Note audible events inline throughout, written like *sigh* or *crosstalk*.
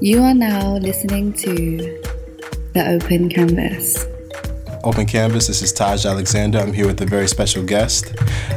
You are now listening to The Open Canvas. Open Canvas. This is Taj Alexander. I'm here with a very special guest.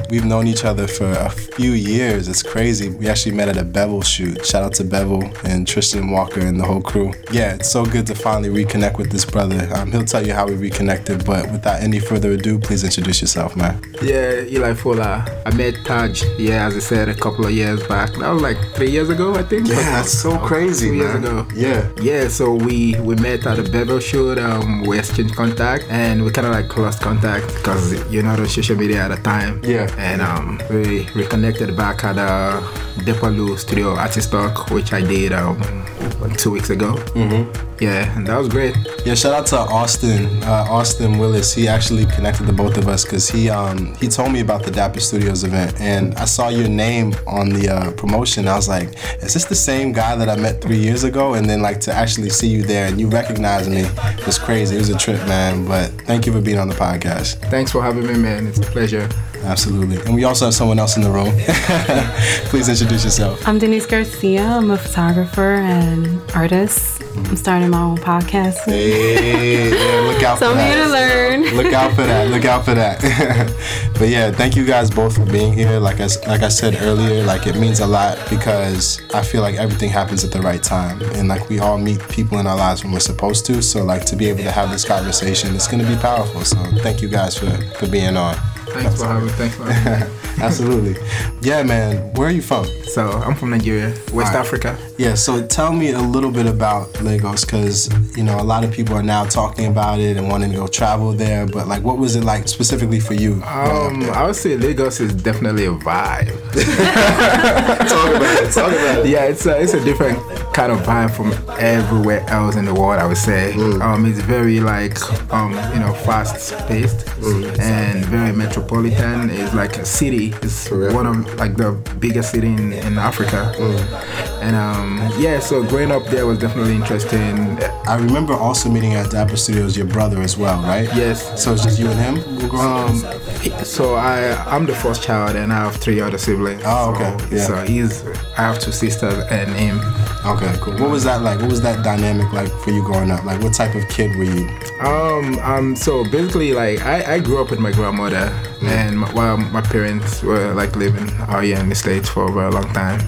We've known each other for a few years. It's crazy. We actually met at a Bevel shoot. Shout out to Bevel and Tristan Walker and the whole crew. Yeah, it's so good to finally reconnect with this brother. Um, he'll tell you how we reconnected, but without any further ado, please introduce yourself, man. Yeah, Eli Fola. I met Taj, yeah, as I said, a couple of years back. That was like three years ago, I think. Yeah, that's so crazy, Two years ago. Yeah. Yeah, so we we met at a Bevel shoot. Um, we exchanged contact, and we kind of like lost contact because you're not on social media at the time. Yeah. And um, we reconnected back at uh, Depalu Studio Artist Talk, which I did um like two weeks ago. Mm-hmm. Yeah, and that was great. Yeah, shout out to Austin, uh, Austin Willis. He actually connected the both of us because he um, he told me about the Dapper Studios event, and I saw your name on the uh, promotion. I was like, is this the same guy that I met three years ago? And then like to actually see you there and you recognize me was crazy. It was a trip, man. But thank you for being on the podcast. Thanks for having me, man. It's a pleasure. Absolutely. And we also have someone else in the room. *laughs* Please introduce yourself. I'm Denise Garcia. I'm a photographer and artist. I'm starting my own podcast. Hey, yeah, look out *laughs* So for I'm that. here to learn. look out for that. Look out for that. *laughs* but yeah, thank you guys both for being here. Like I like I said earlier, like it means a lot because I feel like everything happens at the right time, and like we all meet people in our lives when we're supposed to. So like to be able to have this conversation, it's gonna be powerful. So thank you guys for for being on. Thanks for having me. Thanks for having me. *laughs* Absolutely. Yeah, man. Where are you from? So I'm from Nigeria, West Alright. Africa. Yeah, so tell me a little bit about Lagos because, you know, a lot of people are now talking about it and wanting to go travel there. But, like, what was it like specifically for you? Um. I would say Lagos is definitely a vibe. *laughs* talk about it. Talk about it. yeah, it's a, it's a different kind of vibe from everywhere else in the world. I would say. Mm. Um, it's very like um, you know, fast paced Mm. and very metropolitan. It's like a city. It's real? one of like the biggest city in, in Africa. Mm. And um, yeah, so growing up there was definitely interesting. I remember also meeting at Dapper Studios your brother as well, right? Yes. So it's just you and him who grew up? Um, so I I'm the first child and I have three other siblings. Oh, okay. So, Yeah. so he's I have two sisters and him. Okay, cool. What was that like? What was that dynamic like for you growing up? Like, what type of kid were you? Um um so basically like I, I grew up with my grandmother and my, well my parents were like living out here in the states for a very long time.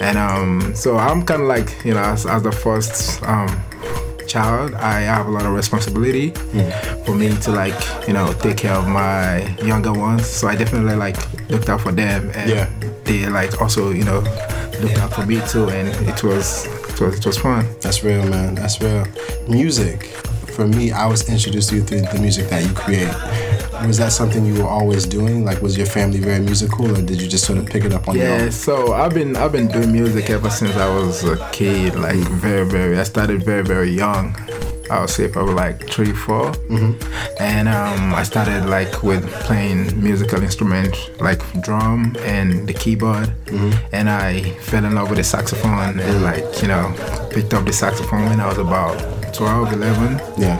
And um so I'm kind of like you know as, as the first um child I have a lot of responsibility for me to like you know take care of my younger ones so I definitely like looked out for them and Yeah. they like also you know looked out for me too and it was it was it was fun That's real, man. That's real. Music. For me, I was introduced to you through the music that you create. Was that something you were always doing? Like, was your family very musical, or did you just sort of pick it up on your own? Yeah, so I've been I've been doing music ever since I was a kid, like very very. I started very very young. I would say probably like three 4 and um, I started like with playing musical instruments like drum and the keyboard, and I fell in love with the saxophone and like you know picked up the saxophone when I was about 12, 11 Yeah.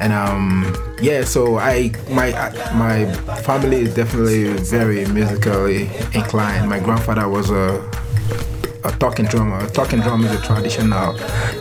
and um yeah so i my my family is definitely very musically inclined. My grandfather was a a talking drummer a talking drum is a traditional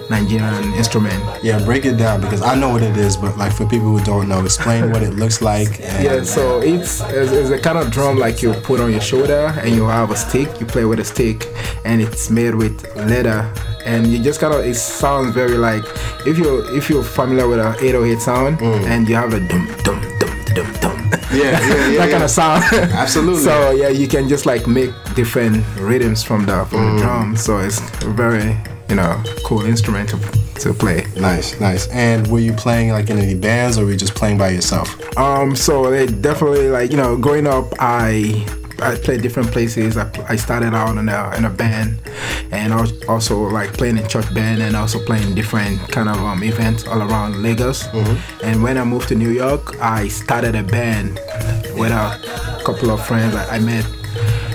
nigerian instrument Yeah, break it down because I know what it is, but like for people who don't know, explain what it looks like. And yeah so it's, it's it's a kind of drum like you put on your shoulder and you have a stick you play with a stick and it's made with leather and you just kind of it sounds very like if you if you're familiar with a 808 sound mm. and you have a dum dum dum dum dum Yeah, yeah, *laughs* yeah, that kind of sound *laughs* Absolutely. so yeah you can just like make different rhythms from the from the drum so it's very you know cool instrument to, to play Nice, nice. And were you playing like in any bands, or were you just playing by yourself? Um, so they definitely like you know, growing up, I I played different places. I, I started out in a in a band, and I was also like playing in church band, and also playing different kind of um, events all around Lagos. And when I moved to New York, I started a band with a couple of friends I, I met,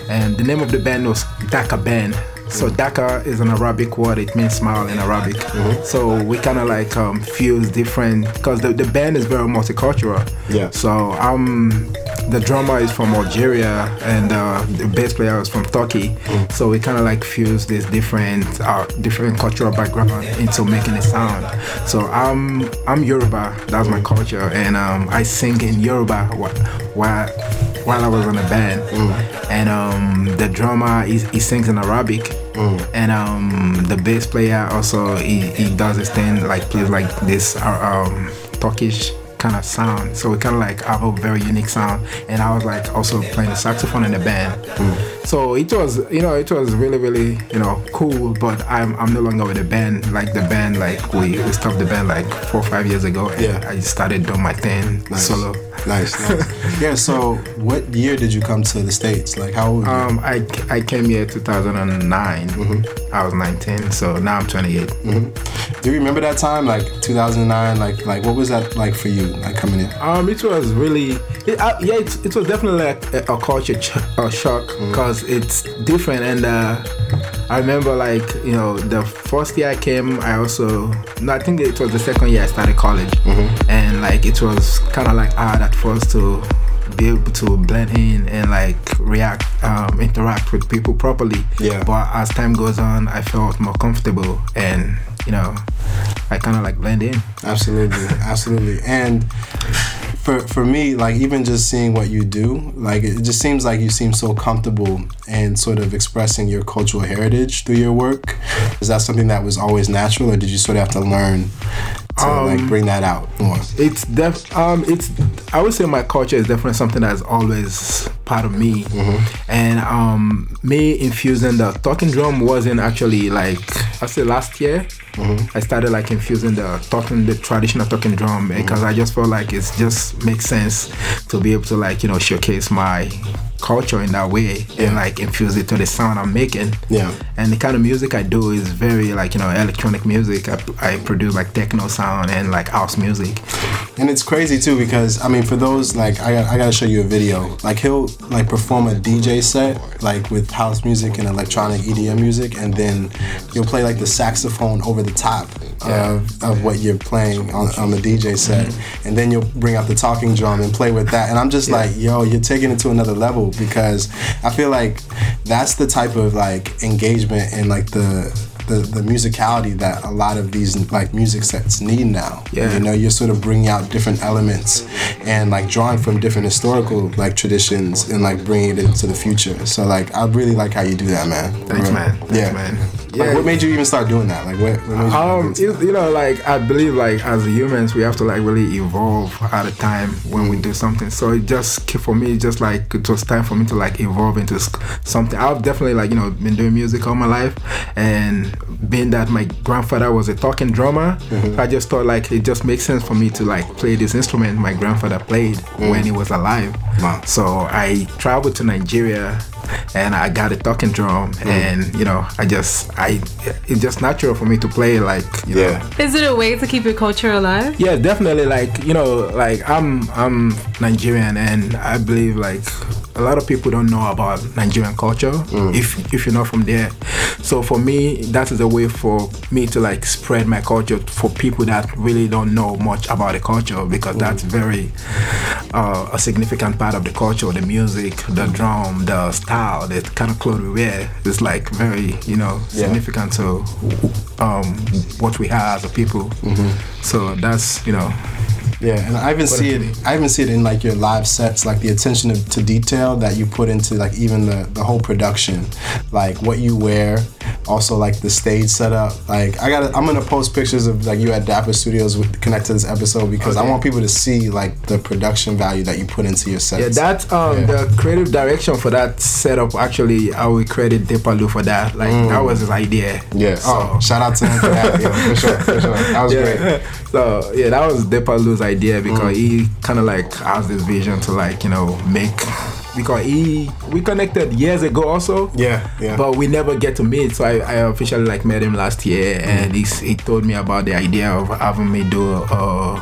and the name of the band was Daka Band. So Daka is an Arabic word. It means smile in Arabic. So we kind of like um, fuse different because the, the band is very multicultural. Yeah. So I'm the drummer is from Algeria and uh, the bass player is from Turkey. So we kind of like fuse this different uh, different cultural background into making a sound. So I'm I'm Yoruba. That's my culture, and um, I sing in Yoruba while while, while I was in the band. And um, the drummer he, he sings in Arabic. And um, the bass player also he, he does his thing like plays like this uh, um, Turkish kind of sound. So we kind of like have a very unique sound. And I was like also playing the saxophone in the band. Mm. So it was, you know, it was really, really, you know, cool. But I'm, I'm no longer with the band. Like the band, like we, we stopped the band like four or five years ago. And Yeah. I started doing my thing Nice. solo. Nice, nice. *laughs* yeah. So, what year did you come to the states? Like, how old? Um, I, I came here 2009. I was 19. So now I'm 28. Do you remember that time, like 2009? Like, like what was that like for you, like coming in? Um, it was really, it, uh, yeah, it, it was definitely like a, a culture ch- a shock because it's different. And uh, I remember, like, you know, the first year I came, I also, no, I think it was the second year I started college. And like, it was kind of like hard at first to be able to blend in and like react, um, interact with people properly. Yeah. But as time goes on, I felt more comfortable and, you know, I kind of like blend in. Absolutely, absolutely. And for for me, like even just seeing what you do, like it just seems like you seem so comfortable and sort of expressing your cultural heritage through your work. Is that something that was always natural, or did you sort of have to learn to like bring that out more? it's def um it's i would say my culture is definitely something that's always part of me. And um me infusing the talking drum wasn't actually like i say last year i started like infusing the talking the traditional talking drum because i just felt like it just makes sense to be able to like you know showcase my culture in that way and like infuse it to the sound i'm making Yeah. and the kind of music I do is very like you know electronic music. I, I produce like techno sound and like house music. And it's crazy too because I mean, for those like I, I gotta show you a video. Like he'll like perform a DJ set like with house music and electronic EDM music, and then you'll play like the saxophone over the top of, of what you're playing on, on the DJ set, mm-hmm. and then you'll bring out the talking drum and play with that. And I'm just like, yo, you're taking it to another level because I feel like that's the type of like engagement and like the the, the musicality that a lot of these like music sets need now. Yeah. You know, you're sort of bringing out different elements and like drawing from different historical like traditions and like bringing it into the future. So like, I really like how you do that, man. Thanks, man. Thanks, yeah, man. Like, Yeah. what made you even start doing that? Like, what? what Um, you, you know, like I believe, like as humans, we have to like really evolve at a time when we do something. So it just for me, just like it was time for me to like evolve into something. I've definitely like you know been doing music all my life, and being that my grandfather was a talking drummer, I just thought like it just makes sense for me to like play this instrument my grandfather played when he was alive. Wow. So I traveled to Nigeria and I got a talking drum hmm. and you know I just I it's just natural for me to play like you know. Yeah. Is it a way to keep your culture alive? yeah definitely like you know like I'm I'm Nigerian and I believe like a lot of people don't know about Nigerian culture hmm. if if you're not from there. So for me that is a way for me to like spread my culture for people that really don't know much about the culture because hmm. that's very uh, a significant part of the culture the music the drum the style the kind of clothes we wear is like very you know Yeah. significant to um, what we have as a people so that's you know Yeah, and I even see it. I even see it in like your live sets, like the attention to, to detail that you put into like even the the whole production, like what you wear, also like the stage setup. Like I got, I'm gonna post pictures of like you at Dapper Studios with connect to this episode because I want people to see like the production value that you put into your sets. Yeah, that um Yeah. the creative direction for that setup actually I will credit Depalu for that. Like that was his idea. Yeah. So oh, shout out to him for that. Yeah, for sure, for sure. That *laughs* was great. *laughs* So yeah, that was Depalu's idea because he kind of like has this vision to like you know make because he we connected years ago also. Yeah, yeah. But we never get to meet, so I, I officially like met him last year, and he, he told me about the idea of having me do a,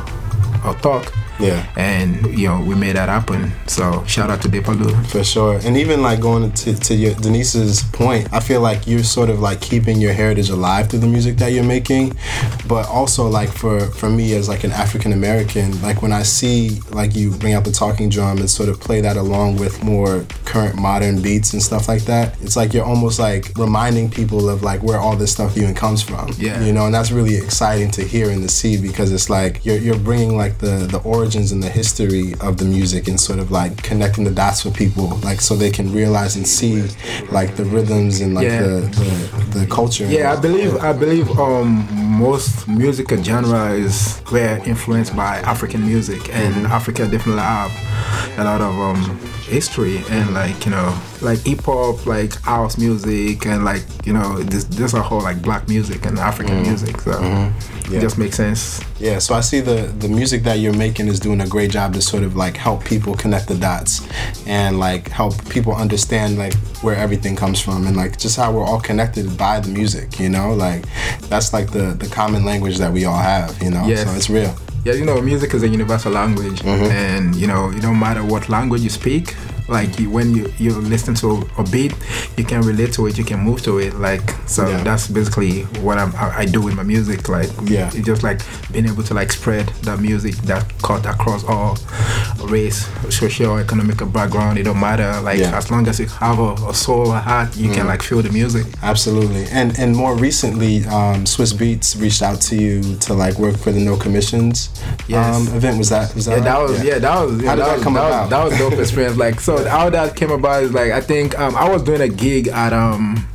a talk, Yeah. and you know we made that happen. So shout out to Depalu. For sure. And even like going to, to your Denise's point, I feel like you're sort of like keeping your heritage alive through the music that you're making. But also like for for me as like an African American, like when I see like you bring out the talking drum and sort of play that along with more current modern beats and stuff like that, it's like you're almost like reminding people of like where all this stuff even comes from. Yeah. You know, and that's really exciting to hear and to see because it's like you're, you're bringing like the the origins and the history of the music and sort of like connecting the dots for people like so they can realize and see like the rhythms and like Yeah. the, the the culture Yeah, I believe I believe um most music and genre is were influenced by African music, and Africa definitely have a lot of um history and like you know like hip hop, like house music, and like you know this this a whole like black music and African mm-hmm. music. So Yeah. it just makes sense. yeah so i see the the music that you're making is doing a great job to sort of like help people connect the dots and like help people understand like where everything comes from and like just how we're all connected by the music you know like that's like the the common language that we all have you know Yes. so it's real Yeah, you know, music is a universal language, mm-hmm. and you know, it don't matter what language you speak. Like you, when you you listen to a beat, you can relate to it, you can move to it. Like so, Yeah. that's basically what I'm, I I do with my music. Like Yeah. it's just like being able to like spread that music that cut across all race, social, economic background. It don't matter. Like Yeah. as long as you have a, a soul, a heart, you can like feel the music. Absolutely, and and more recently, um, Swizz Beatz reached out to you to like work for the No Commissions Yes. um, event. Was that was that? Yeah, that was yeah, that was yeah, How did that, that was, come that about? Was, that was dope *laughs* experience. Like so, how that came about is like I think um, I was doing a gig at um.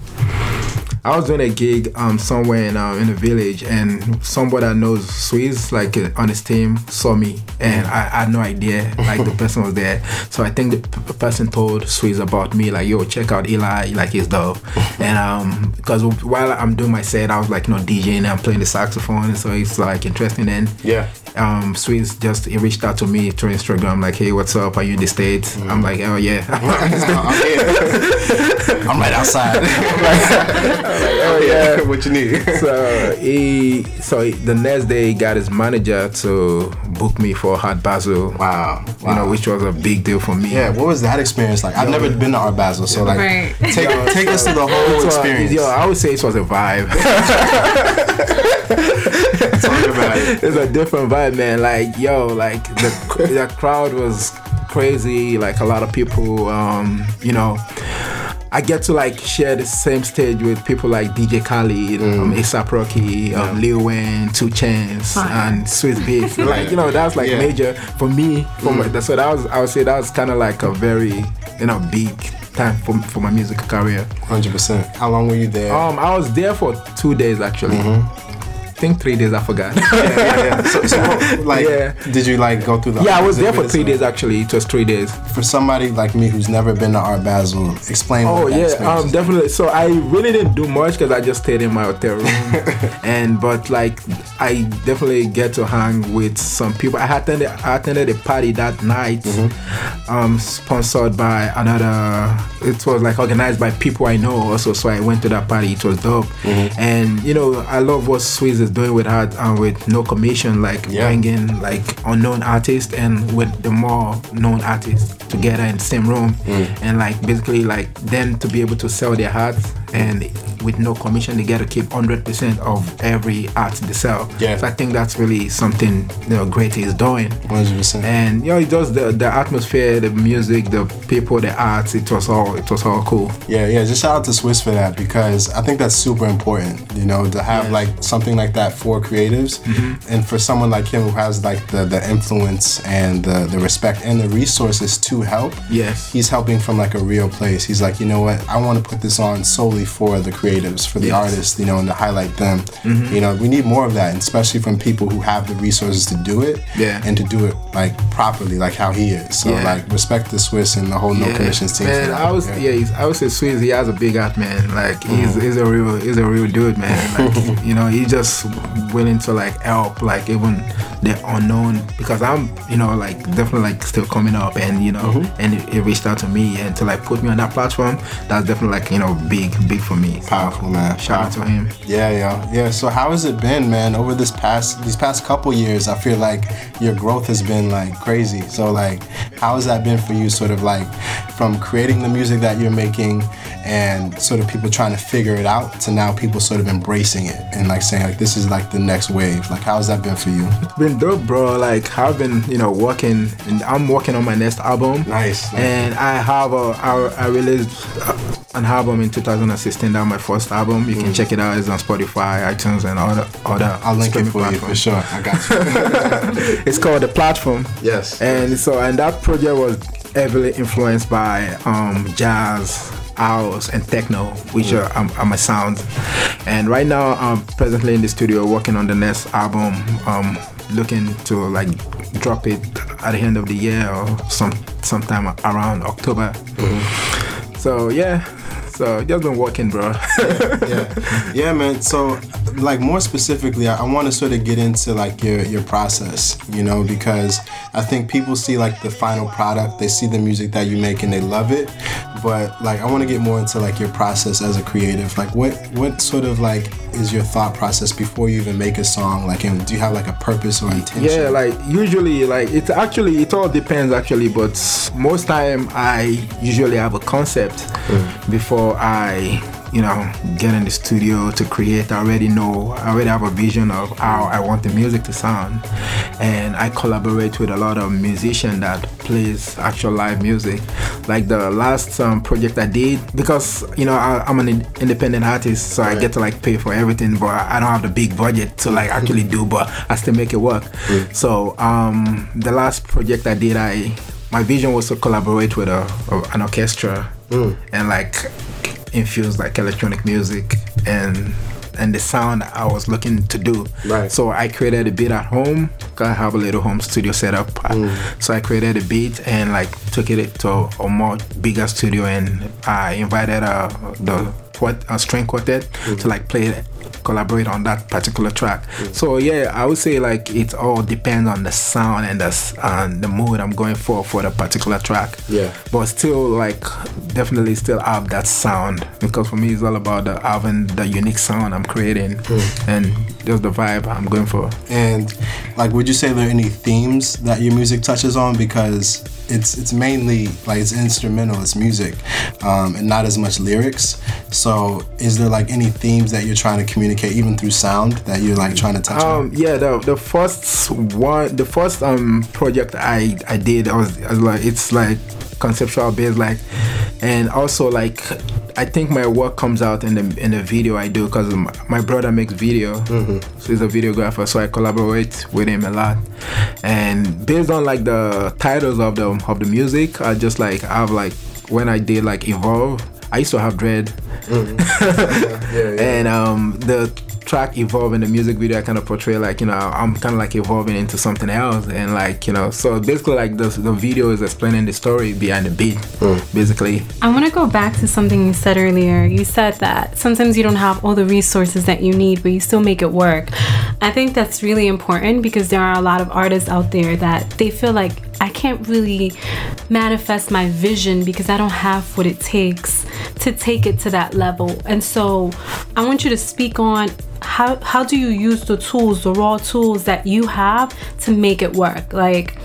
I was doing a gig um somewhere in um, in the village and somebody that knows Swizz like uh, on his team saw me and I, I had no idea like the *laughs* person was there. So I think the p- person told Swizz about me like yo check out Eli like he's dope. *laughs* And um because while I'm doing my set I was like you know DJing and I'm playing the saxophone so it's like interesting. And Yeah. um Swizz just he reached out to me through Instagram like hey what's up? Are you in the States? I'm like oh yeah. *laughs* I'm here. I'm right outside. *laughs* oh yeah *laughs* what you need? *laughs* so he so he, the next day he got his manager to book me for Art Basel Wow. wow. you know which was a big deal for me yeah, what was that experience like? I've never been to Art Basel, so like, Right. take take us to the whole So, experience. yo, I would say it was a vibe. It. it's a different vibe, man. Like, yo, like the the crowd was crazy. Like a lot of people, um, you know. I get to like share the same stage with people like DJ Khaled, um, ASAP Rocky, um, Lil Wayne, Two Chainz, and Swizz Beatz. *laughs* like you know, that's like Yeah. major for me. For my, so that was I would say that was kind of like a very you know big time for, for my music career. Hundred percent. How long were you there? Um, I was there for two days actually. I think three days. I forgot. *laughs* yeah, yeah, yeah. So, so *laughs* like, Yeah. did you like go through the? yeah, I was there for three days actually. It was three days. For somebody like me who's never been to Art Basel, explain. Oh yeah, um, definitely. So I really didn't do much because I just stayed in my hotel room, *laughs* and but like I definitely get to hang with some people. I attended I attended a party that night, Mm-hmm. um, sponsored by another. It was like organized by people I know also. So I went to that party. It was dope, Mm-hmm. and you know I love what Swizz is doing with her um, with no commission, like Yeah. bringing like unknown artists and with the more known artists together in the same room Mm. and like basically like them to be able to sell their art and with no commission they get to keep 100% of every art they sell Yeah. so i think that's really something you know great he's doing Hundred percent. and you know it does the the atmosphere the music the people the arts it was all it was all cool Yeah, yeah. Just shout out to Swizz for that because I think that's super important. You know, to have like something like that for creatives, Mm-hmm. and for someone like him who has like the the influence and the the respect and the resources to help. Yes. he's helping from like a real place. He's like, you know what? I want to put this on solely for the creatives, for the Yes. artists. You know, and to highlight them. Mm-hmm. You know, we need more of that, especially from people who have the resources to do it. Yeah. and to do it like properly, like how he is. So Yeah. like respect the Swizz and the whole No Commissions team. Man. I was yeah, I would say Swizz. he has a big heart, man. Like he's, Mm-hmm. he's a real he's a real dude, man. *laughs* Like you know, he's just willing to like help, like even the unknown because I'm you know like definitely like still coming up, and you know, Mm-hmm. and he, he reached out to me and to like put me on that platform. That's definitely like you know big big for me. So, Powerful, man. Shout out to him. Yeah, yeah, yeah. So how has it been, man? Over this past these past couple years, I feel like your growth has been like crazy. So like, how has that been for you? Sort of like from creating the music that you're making and sort of people trying to figure it out to now people sort of embracing it and like saying like this is like the next wave. Like how has that been for you? It's been dope, bro. Like I've been, you know, working and I'm working on my next album. Nice. nice. And I have a I, I released an album in 2016. That was my first album. You can check it out. It's on Spotify, iTunes, and other other. I'll link it for you for sure. I got you. *laughs* It's called the platform. yes. And so and that project was heavily influenced by um, jazz, house, and techno, which are, are, are my sounds. And right now, I'm presently in the studio working on the next album. Um, looking to like drop it at the end of the year or some sometime around October. So yeah, so just been working, bro. yeah, yeah, man. So, like more specifically, I, I want to sort of get into like your your process, you know, because I think people see like the final product, they see the music that you make and they love it, but like I want to get more into like your process as a creative. Like, what what sort of like is your thought process before you even make a song? Like, and do you have like a purpose or intention? Yeah, like usually, like it actually it all depends actually, but most time I usually have a concept hmm. before I, you know, get in the studio to create. I already know, I already have a vision of how I want the music to sound, and I collaborate with a lot of musicians that plays actual live music. Like the last um, project I did, because you know I, I'm an independent artist, so I get to like pay for everything, but I don't have the big budget to like actually do, but I still make it work. So um, the last project I did, I my vision was to collaborate with a, a- an orchestra and like infused like electronic music and and the sound I was looking to do. Right. So I created a beat at home. I have a little home studio set up. So I created a beat and like took it to a more bigger studio and I invited uh, the quart- a string quartet to mm-hmm. like play collaborate on that particular track. Mm-hmm. So yeah, I would say like it all depends on the sound and the and the mood I'm going for for the particular track. Yeah. But still like definitely still have that sound because for me it's all about the having the unique sound I'm creating mm. and just the vibe I'm going for. And like, would you say there are any themes that your music touches on? Because it's it's mainly like it's instrumental, it's music, um, and not as much lyrics. So, is there like any themes that you're trying to communicate, even through sound, that you're like trying to touch on? Um, yeah, the the first one, the first um project I I did, I was, I was like, it's like conceptual base like, and also like, I think my work comes out in the in the video I do because my, my brother makes video, so he's a videographer, so I collaborate with him a lot, and based on like the titles of the of the music, I just like I have like when I did like evolve, I used to have dread. *laughs* And um, the track evolve in the music video I kind of portray like you know I'm kind of like evolving into something else and like you know so basically like the, the video is explaining the story behind the beat hmm. basically I want to go back to something you said earlier. You said that sometimes you don't have all the resources that you need, but you still make it work. I think that's really important because there are a lot of artists out there that they feel like I can't really manifest my vision because I don't have what it takes to take it to that level. And so I want you to speak on how how do you use the tools, the raw tools that you have to make it work? Like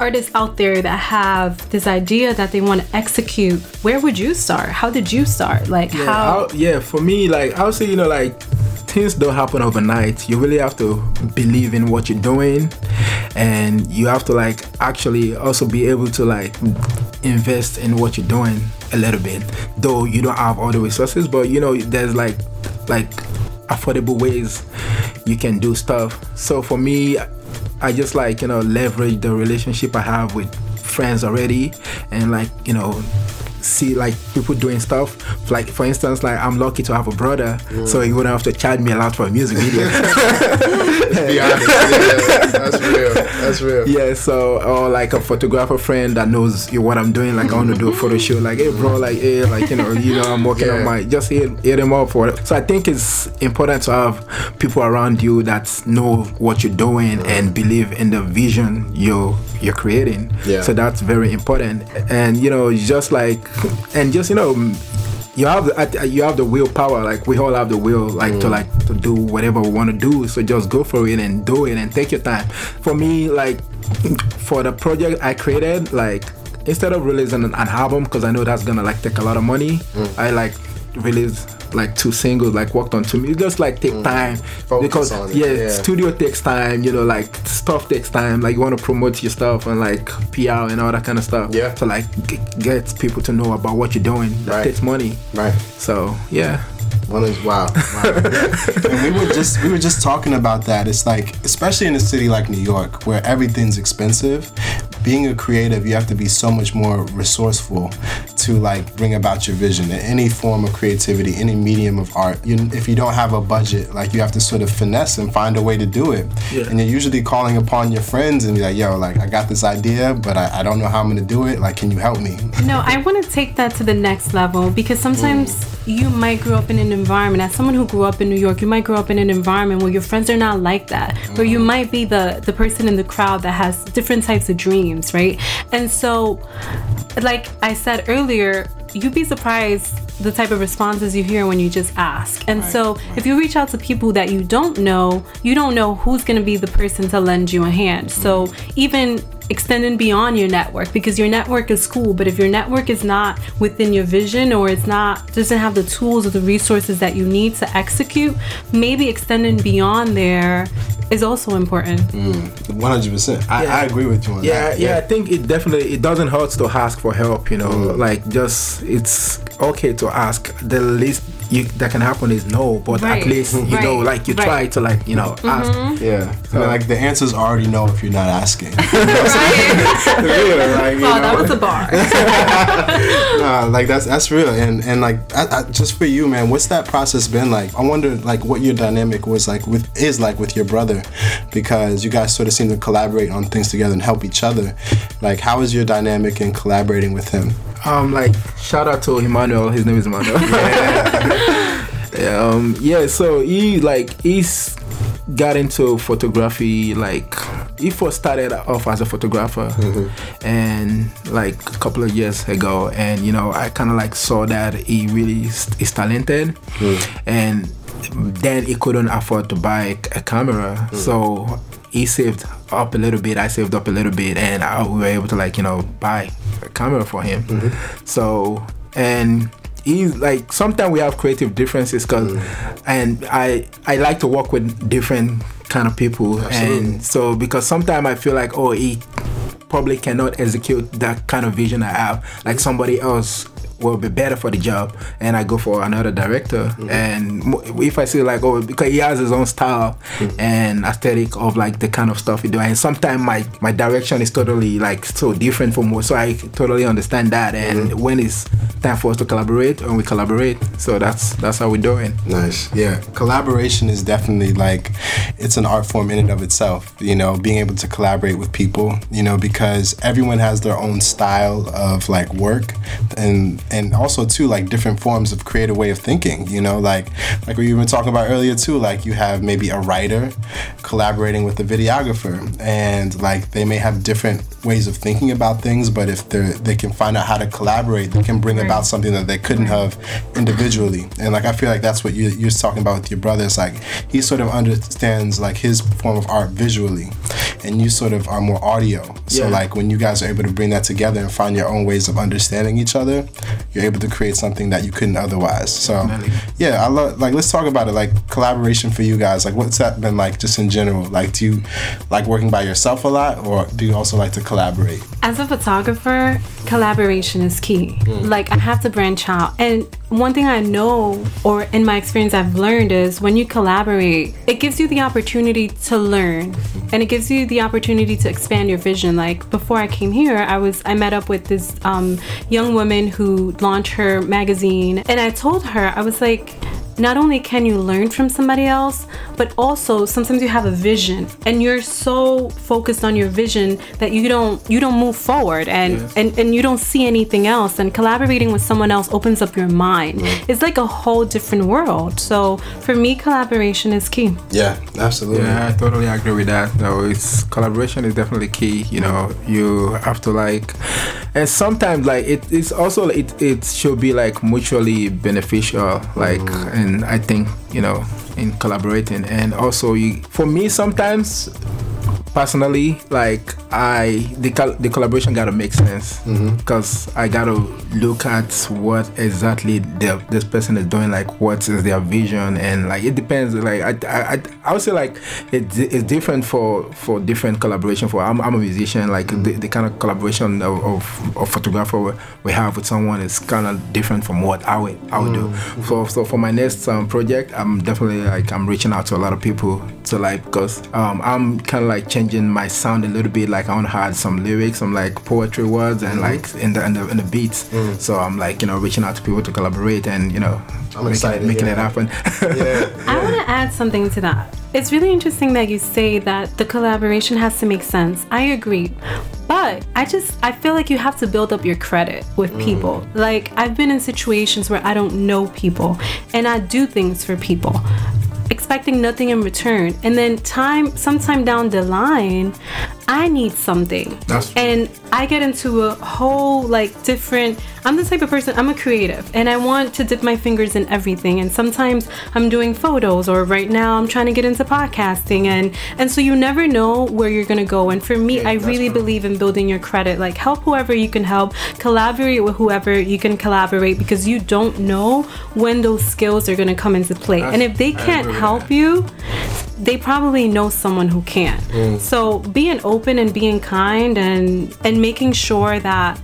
artists out there that have this idea that they want to execute, where would you start? How did you start? Like yeah, how I'll- yeah for me like I would say you know like things don't happen overnight you really have to believe in what you're doing and you have to like actually also be able to like invest in what you're doing a little bit though you don't have all the resources but you know there's like like affordable ways you can do stuff. So for me I just like you know leverage the relationship I have with friends already and like you know see like people doing stuff like for instance like I'm lucky to have a brother so he wouldn't have to charge me a lot for a music video *laughs* *laughs* Be honest, yeah, that's real. That's real. yeah so or like a photographer friend that knows you what I'm doing like I want to do a photo shoot like hey bro like hey like you know you know I'm working Yeah. on my just hit, hit him up for it so I think it's important to have people around you that know what you're doing and believe in the vision you're you're creating Yeah. so that's very important and you know just like *laughs* and just you know you have the, you have the willpower. Like we all have the will, like to mm. like to do whatever we want to do. So just go for it and do it and take your time. For me, like for the project I created, like instead of releasing an, an album because I know that's gonna like take a lot of money, mm. I like release like two singles, like worked on two. It just like take mm. time because on it, yeah, yeah. studio takes time. You know, like stuff takes time. Like you want to promote your stuff and like PR and all that kind of stuff. Yeah. So like g- get people to know about what you're doing. That Right. takes money. Right. So yeah. One is wow. wow. *laughs* And we were just we were just talking about that. It's like especially in a city like New York where everything's expensive, being a creative, you have to be so much more resourceful to like bring about your vision in any form of creativity, any medium of art. You, if you don't have a budget, like you have to sort of finesse and find a way to do it. Yeah. And you're usually calling upon your friends and be like, yo, like I got this idea, but I, I don't know how I'm gonna do it. Like, can you help me? *laughs* No, I want to take that to the next level because sometimes mm. you might grow up in an environment. As someone who grew up in New York, you might grow up in an environment where your friends are not like that, where you mm. might be the the person in the crowd that has different types of dreams, right? And so, like I said earlier, you'd be surprised the type of responses you hear when you just ask. And so, if you reach out to people that you don't know, you don't know who's going to be the person to lend you a hand. So, mm-hmm. even extending beyond your network because your network is cool but if your network is not within your vision or it's not doesn't have the tools or the resources that you need to execute maybe extending beyond there is also important mm, One hundred percent. I Yeah. I agree with you on Yeah, that. yeah, yeah. I think it definitely it doesn't hurt to ask for help. You know, mm. like just it's okay to ask. The least you, that can happen is no, but Right, at least you know, like you right. try to like you know ask. Yeah. And like the answers already know if you're not asking. *laughs* right? *laughs* real, like, you *laughs* oh that was a bar Nah, like that's that's real, and and like I, I, just for you, man, what's that process been like? I wonder like what your dynamic was like with is like with your brother, because you guys sort of seem to collaborate on things together and help each other. Like, how is your dynamic in collaborating with him? Um, like shout out to Emmanuel. His name is Emmanuel. Um, yeah. So he like he's got into photography. Like he first started off as a photographer, mm-hmm. and like a couple of years ago, and you know I kind of like saw that he really is, is talented, mm. and then he couldn't afford to buy a camera, mm. so he saved up a little bit. I saved up a little bit, and I, we were able to like you know buy a camera for him. Mm-hmm. So and he's like sometimes we have creative differences because mm. and I I like to work with different kind of people, and so because sometimes I feel like oh he probably cannot execute that kind of vision I have, like somebody else will be better for the job and I go for another director. Mm-hmm. And if I see like oh because he has his own style mm-hmm. and aesthetic of like the kind of stuff he do. And sometimes my my direction is totally like so different from what so I totally understand that. And mm-hmm. when it's time for us to collaborate and we collaborate. So that's that's how we're doing Nice. Yeah. Collaboration is definitely like it's an art form in and of itself, you know, being able to collaborate with people, you know, because everyone has their own style of like work. And and also too like different forms of creative way of thinking, you know, like like we were talking about earlier too, like you have maybe a writer collaborating with a videographer and like they may have different ways of thinking about things, but if they are they can find out how to collaborate, they can bring about something that they couldn't have individually. And like I feel like that's what you, you're talking about with your brother. It's like he sort of understands like his form of art visually, and you sort of are more audio. So Yeah. like when you guys are able to bring that together and find your own ways of understanding each other, you're able to create something that you couldn't otherwise. So Definitely. yeah, I love like let's talk about it. Like collaboration for you guys. Like what's that been like just in general? Like do you like working by yourself a lot, or do you also like to collaborate? As a photographer, collaboration is key. Mm. Like I have to branch out. And one thing I know or in my experience I've learned is when you collaborate, it gives you the opportunity to learn and it gives you the opportunity to expand your vision. Like before I came here, I was I met up with this um, young woman who launched her magazine and I told her I was like not only can you learn from somebody else, but also sometimes you have a vision and you're so focused on your vision that you don't you don't move forward and Yes. and, and you don't see anything else and collaborating with someone else opens up your mind. It's like a whole different world. So for me collaboration is key. Yeah, absolutely. Yeah, I totally agree with that. Though it's collaboration is definitely key. You know, you have to like, and sometimes like it, it's also it it should be like mutually beneficial. Like, mm. And I think you know in collaborating, and also you, for me sometimes personally like i the, the collaboration gotta make sense. Mm-hmm. Because i gotta look at what exactly the, this person is doing like what is their vision? And like it depends. Like i i, I, would say like it, it's different for for different collaboration for i'm, I'm a musician like mm-hmm. the, the kind of collaboration of, of, of photographer we- have with someone is kind of different from what i would i would do. Mm-hmm. So so for my next um, project i'm definitely like i'm reaching out to a lot of people to like because um, i'm kind of like changing my sound a little bit like i want to add some lyrics some like poetry words and mm-hmm. like in the, in the in the beats mm. so i'm like you know reaching out to people to collaborate and you know I'm making, excited, making yeah. it happen Yeah. *laughs* I want to add something to that. It's really interesting that you say that the collaboration has to make sense. I agree. But I just I feel like you have to build up your credit with mm. people. Like I've been in situations where I don't know people and I do things for people expecting nothing in return. And then time sometime down the line I need something. That's and I get into a whole like different I'm the type of person I'm a creative and I want to dip my fingers in everything. And sometimes I'm doing photos or right now I'm trying to get into podcasting. And and so you never know where you're going to go. And for me I really believe in building your credit. Like help whoever you can help collaborate with whoever you can collaborate because you don't know when those skills are going to come into play. And if they can't help that. you they probably know someone who can. So being open and being kind and and making sure that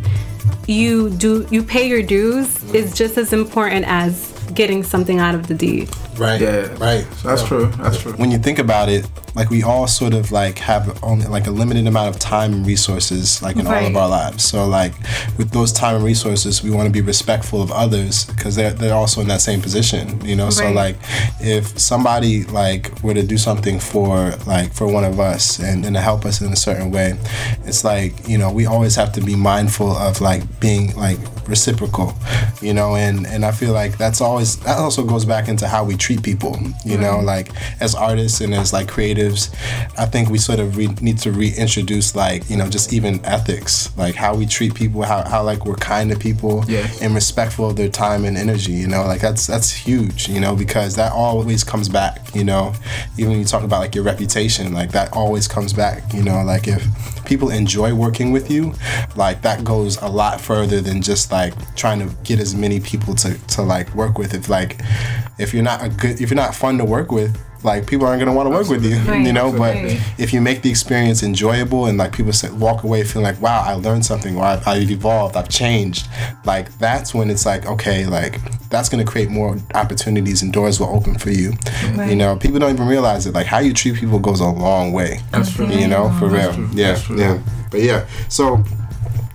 you do you pay your dues is just as important as getting something out of the deed. Right. Yeah. Right. that's true that's true When you think about it, like we all sort of like have only like a limited amount of time and resources like in all of our lives. So like with those time and resources, we want to be respectful of others because they're they're also in that same position, you know. So like if somebody like were to do something for like for one of us and, and to help us in a certain way, it's like you know we always have to be mindful of like being like reciprocal, you know. And and I feel like that's always that also goes back into how we treat people, you know, like as artists and as like creatives. I think we sort of re- need to reintroduce like you know just even ethics, like how we treat people, how how like we're kind to people and respectful of their time and energy you know like that's that's huge you know because that always comes back you know even when you talk about like your reputation like that always comes back you know like if people enjoy working with you like that goes a lot further than just like trying to get as many people to to like work with. If like if you're not a good if you're not fun to work with like people aren't gonna want to work with you, *laughs* Right, you know. But right. if you make the experience enjoyable and like people say, walk away feeling like, wow, I learned something, or I've, I've evolved, I've changed, like that's when it's like, okay, like that's gonna create more opportunities and doors will open for you. You know, people don't even realize it. Like how you treat people goes a long way. That's true. You know, for real. true. Yeah, yeah. But yeah, so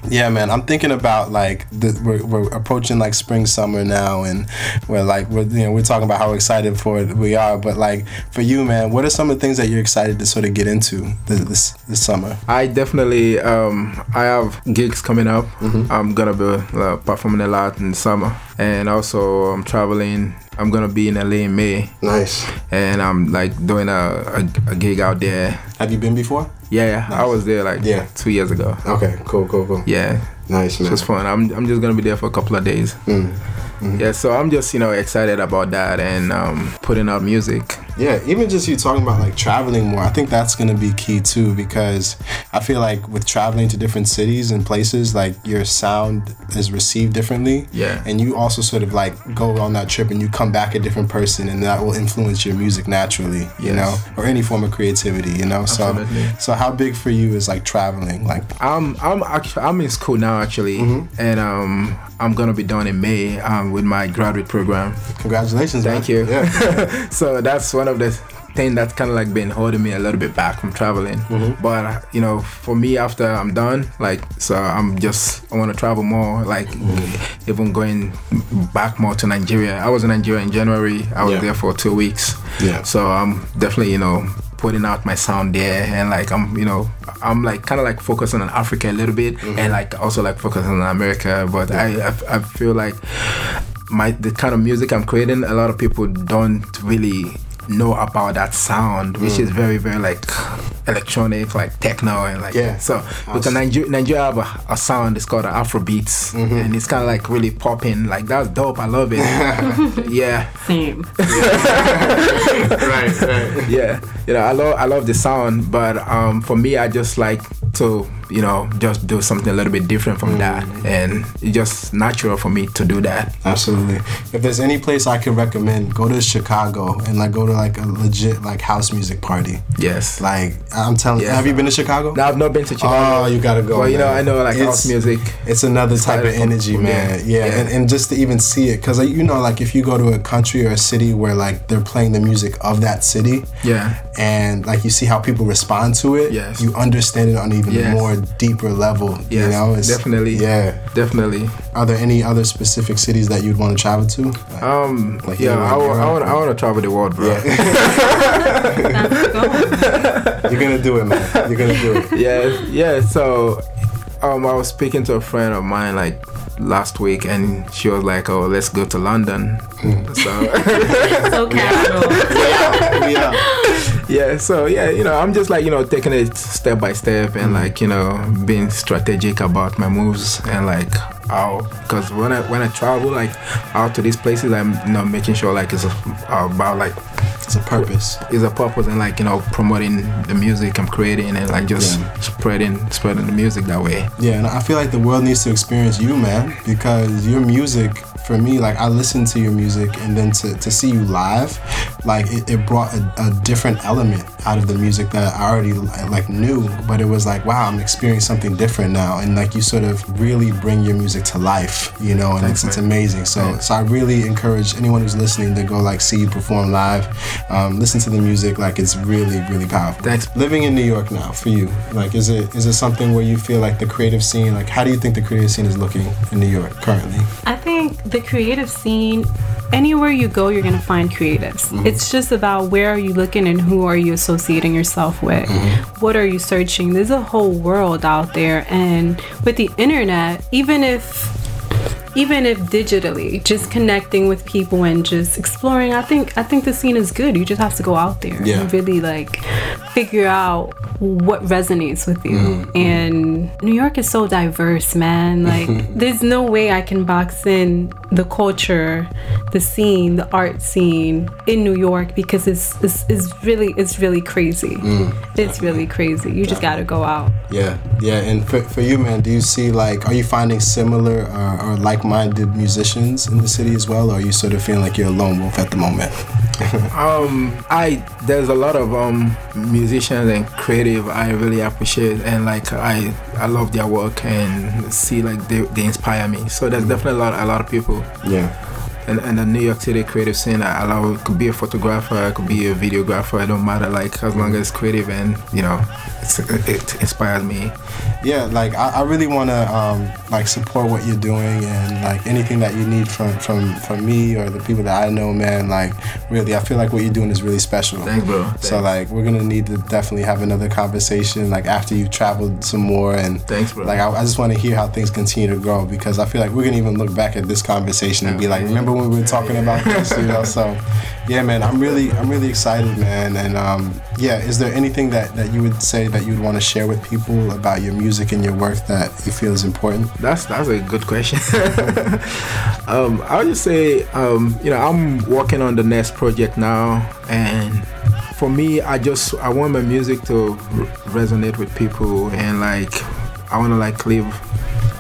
yeah, man, I'm thinking about like the, we're, we're approaching like spring, summer now, and we're like we're you know we're talking about how excited for it we are. But like for you, man, what are some of the things that you're excited to sort of get into this this, this summer? I definitely um, I have gigs coming up. I'm gonna be uh, performing a lot in the summer, and also I'm traveling. I'm gonna be in LA in May, Nice. and I'm like doing a, a, a gig out there. Have you been before? Yeah, I was there like Yeah. two years ago. Okay, cool, cool, cool. Yeah, Nice, man. was fun. I'm I'm just gonna be there for a couple of days. Yeah, so I'm just you know excited about that and um, putting out music. Yeah, even just you talking about like traveling more, I think that's gonna be key too because I feel like with traveling to different cities and places, like your sound is received differently. Yeah. And you also sort of like go on that trip and you come back a different person and that will influence your music naturally, you Yes. know, or any form of creativity, you know. Absolutely. So so how big for you is like traveling? Like I'm I'm actually I'm in school now actually, and um I'm gonna be done in May um with my graduate program. congratulations, man. Thank you. Yeah. *laughs* so that's one of the thing that's kind of like been holding me a little bit back from traveling. But uh, you know, for me, after I'm done, like, so I'm just I want to travel more. Like, even going back more to Nigeria. I was in Nigeria in January. I was Yeah. there for two weeks. Yeah. So I'm definitely you know putting out my sound there and like I'm you know I'm like kind of like focusing on Africa a little bit mm-hmm. and like also like focusing on America. But I, I I feel like my the kind of music I'm creating, a lot of people don't really know about that sound, which mm. is very very like electronic, like techno and like Yeah. So because Nigeria, Nigeria have a, a sound, it's called Afro beats, and it's kind of like really popping. Like that's dope. I love it. *laughs* yeah, Same. *laughs* right, right. yeah. You know, I love I love the sound, but um, for me, I just like to you know just do something a little bit different from that, mm-hmm. and it's just natural for me to do that. Absolutely. If there's any place I could recommend, go to Chicago and like go to like a legit like house music party. Yes. Like I'm telling you, Yeah. have you been to Chicago? No, I've not been to Chicago. Oh, you gotta go. Well, you know. I know like house music. It's another type of energy, man. Yeah, yeah. And, and just to even see it, because you know, like if you go to a country or a city where like they're playing the music of that city, Yeah. and like you see how people respond to it, Yes. you understand it on even Yes. more deeper level. you know, It's- definitely. Yeah. Definitely. Are there any other specific cities that you'd want to travel to? Like, Um. Like yeah. anywhere I, in wa- I Europe? want. I want to travel the world, bro. Let's. *laughs* *laughs* You're gonna do it, man. You're gonna do it. *laughs* yeah. Yeah. So, um, I was speaking to a friend of mine like last week, and she was like, "Oh, let's go to London." So. *laughs* So casual. Yeah. yeah so yeah you know i'm just like you know taking it step by step and like you know being strategic about my moves and like how because when i when i travel like out to these places i'm you know making sure like it's about like It's a purpose. It's a purpose and like you know promoting the music i'm creating and like just Yeah. spreading spreading the music that way Yeah, and I feel like the world needs to experience you, man, because your music, for me, like I listened to your music and then to, to see you live, like it, it brought a, a different element out of the music that I already like knew, but it was like, wow, I'm experiencing something different now, and like you sort of really bring your music to life, you know, and Thanks, it's, it's amazing. So, so I really encourage anyone who's listening to go like see you perform live, um, listen to the music, like it's really, really powerful. Thanks. Living in New York now for you, like, is it is it something where you feel like the creative scene, like, how do you think the creative scene is looking in New York currently? I think the creative scene, anywhere you go, you're gonna find creatives. It's just about where are you looking and who are you associating yourself with. What are you searching? There's a whole world out there, and with the internet, even if even if digitally just connecting with people and just exploring i think i think the scene is good you just have to go out there Yeah. and really like figure out what resonates with you Mm-hmm. and new york is so diverse man like *laughs* there's no way i can box in the culture the scene the art scene in new york because it's it's, it's really it's really crazy Mm. it's really crazy you just gotta go out Yeah, yeah. And for, for you, man, do you see like, are you finding similar or, or like-minded musicians in the city as well, or are you sort of feeling like you're a lone wolf at the moment? *laughs* um i there's a lot of um musicians and creative i really appreciate and like i i love their work and see like they, they inspire me. So there's mm. definitely a lot a lot of people. Yeah. In, in the New York City creative scene, I it could be a photographer, I could be a videographer. It don't matter, like as long as it's creative and you know, it's, it inspires me. Yeah, like I, I really want to um, like support what you're doing and like anything that you need from from from me or the people that I know, man. Like really, I feel like what you're doing is really special. Thanks, bro. So like we're gonna need to definitely have another conversation like after you've traveled some more and Thanks, bro. like I, I just want to hear how things continue to grow because I feel like we're gonna even look back at this conversation and be like, remember when we were talking about this, you know? So yeah, man, I'm really I'm really excited, man. And um, yeah, is there anything that that you would say that you'd want to share with people about your music and your work that you feel is important? That's that's a good question. *laughs* um, I would just say, um, you know, I'm working on the next project now, and for me, I just I want my music to r- resonate with people, and like I want to like leave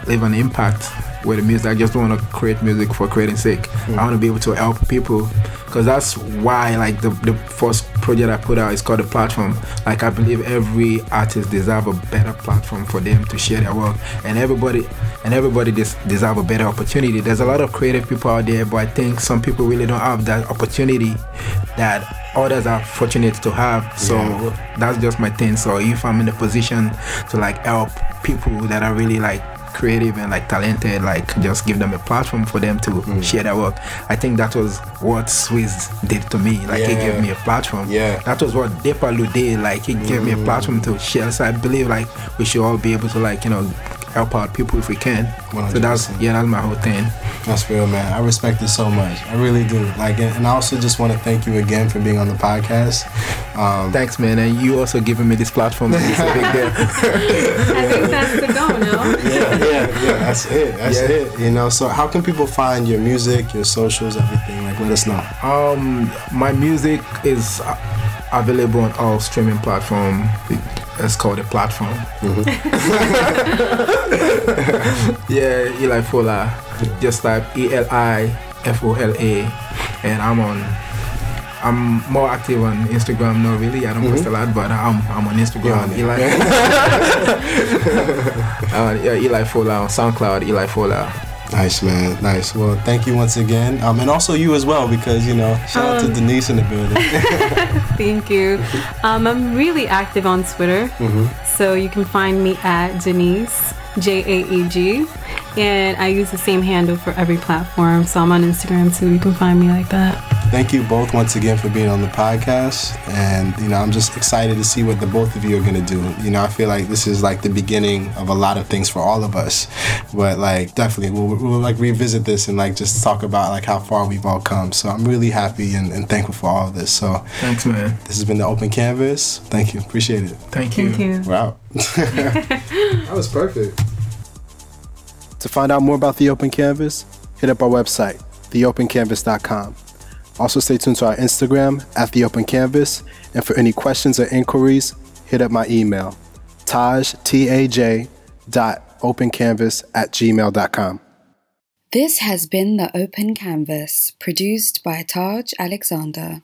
leave an impact with the music. I just want to create music for creating sake. Mm. I want to be able to help people because that's why like the, the first project I put out is called the platform. Like I believe every artist deserve a better platform for them to share their work, and everybody and everybody des- deserve a better opportunity. There's a lot of creative people out there, but I think some people really don't have that opportunity that others are fortunate to have. So yeah. that's just my thing. So if I'm in a position to like help people that are really like creative and like talented, like just give them a platform for them to mm. share their work. I think that was what Swizz did to me. Like yeah. he gave me a platform. Yeah. That was what Depalu did. Like he mm. gave me a mm. platform to share. So I believe like we should all be able to like, you know, help out people if we can. 100%. So that's yeah, that's my whole thing. That's real, man. I respect it so much. I really do. Like, and I also just want to thank you again for being on the podcast. Um, Thanks, man. And you also giving me this platform. It's a big deal. *laughs* *laughs* I think that's the goal, no? Yeah, yeah, yeah. That's it. That's yeah. it. You know. So, how can people find your music, your socials, everything? Like, let us know. Um, my music is available on all streaming platforms it's called a platform. Mm-hmm. *laughs* yeah, Eli Fola. Just type E L I F O L A, and I'm on. I'm more active on Instagram. No, really, I don't mm-hmm. post a lot, but I'm I'm on Instagram. Yeah, Eli. *laughs* uh, yeah, Eli Fola on SoundCloud. Eli Fola. Nice man, nice. Well, thank you once again, um, and also you as well because you know shout um, out to um, Denise in the building. *laughs* *laughs* thank you. Um, I'm really active on Twitter, mm-hmm. so you can find me at Denise J A E G, and I use the same handle for every platform. So I'm on Instagram too. You can find me like that thank you both once again for being on the podcast. And, you know, I'm just excited to see what the both of you are going to do. You know, I feel like this is like the beginning of a lot of things for all of us. But, like, definitely, we'll, we'll like revisit this and, like, just talk about, like, how far we've all come. So I'm really happy and, and thankful for all of this. So, thanks, man. This has been the open canvas. Thank you. Appreciate it. Thank you. Thank you. Wow. *laughs* *laughs* that was perfect. To find out more about the open canvas, hit up our website, theopencanvas.com. Also, stay tuned to our Instagram at The Open Canvas. And for any questions or inquiries, hit up my email, taj, T-A-J, dot opencanvas at gmail.com. This has been The Open Canvas, produced by Taj Alexander.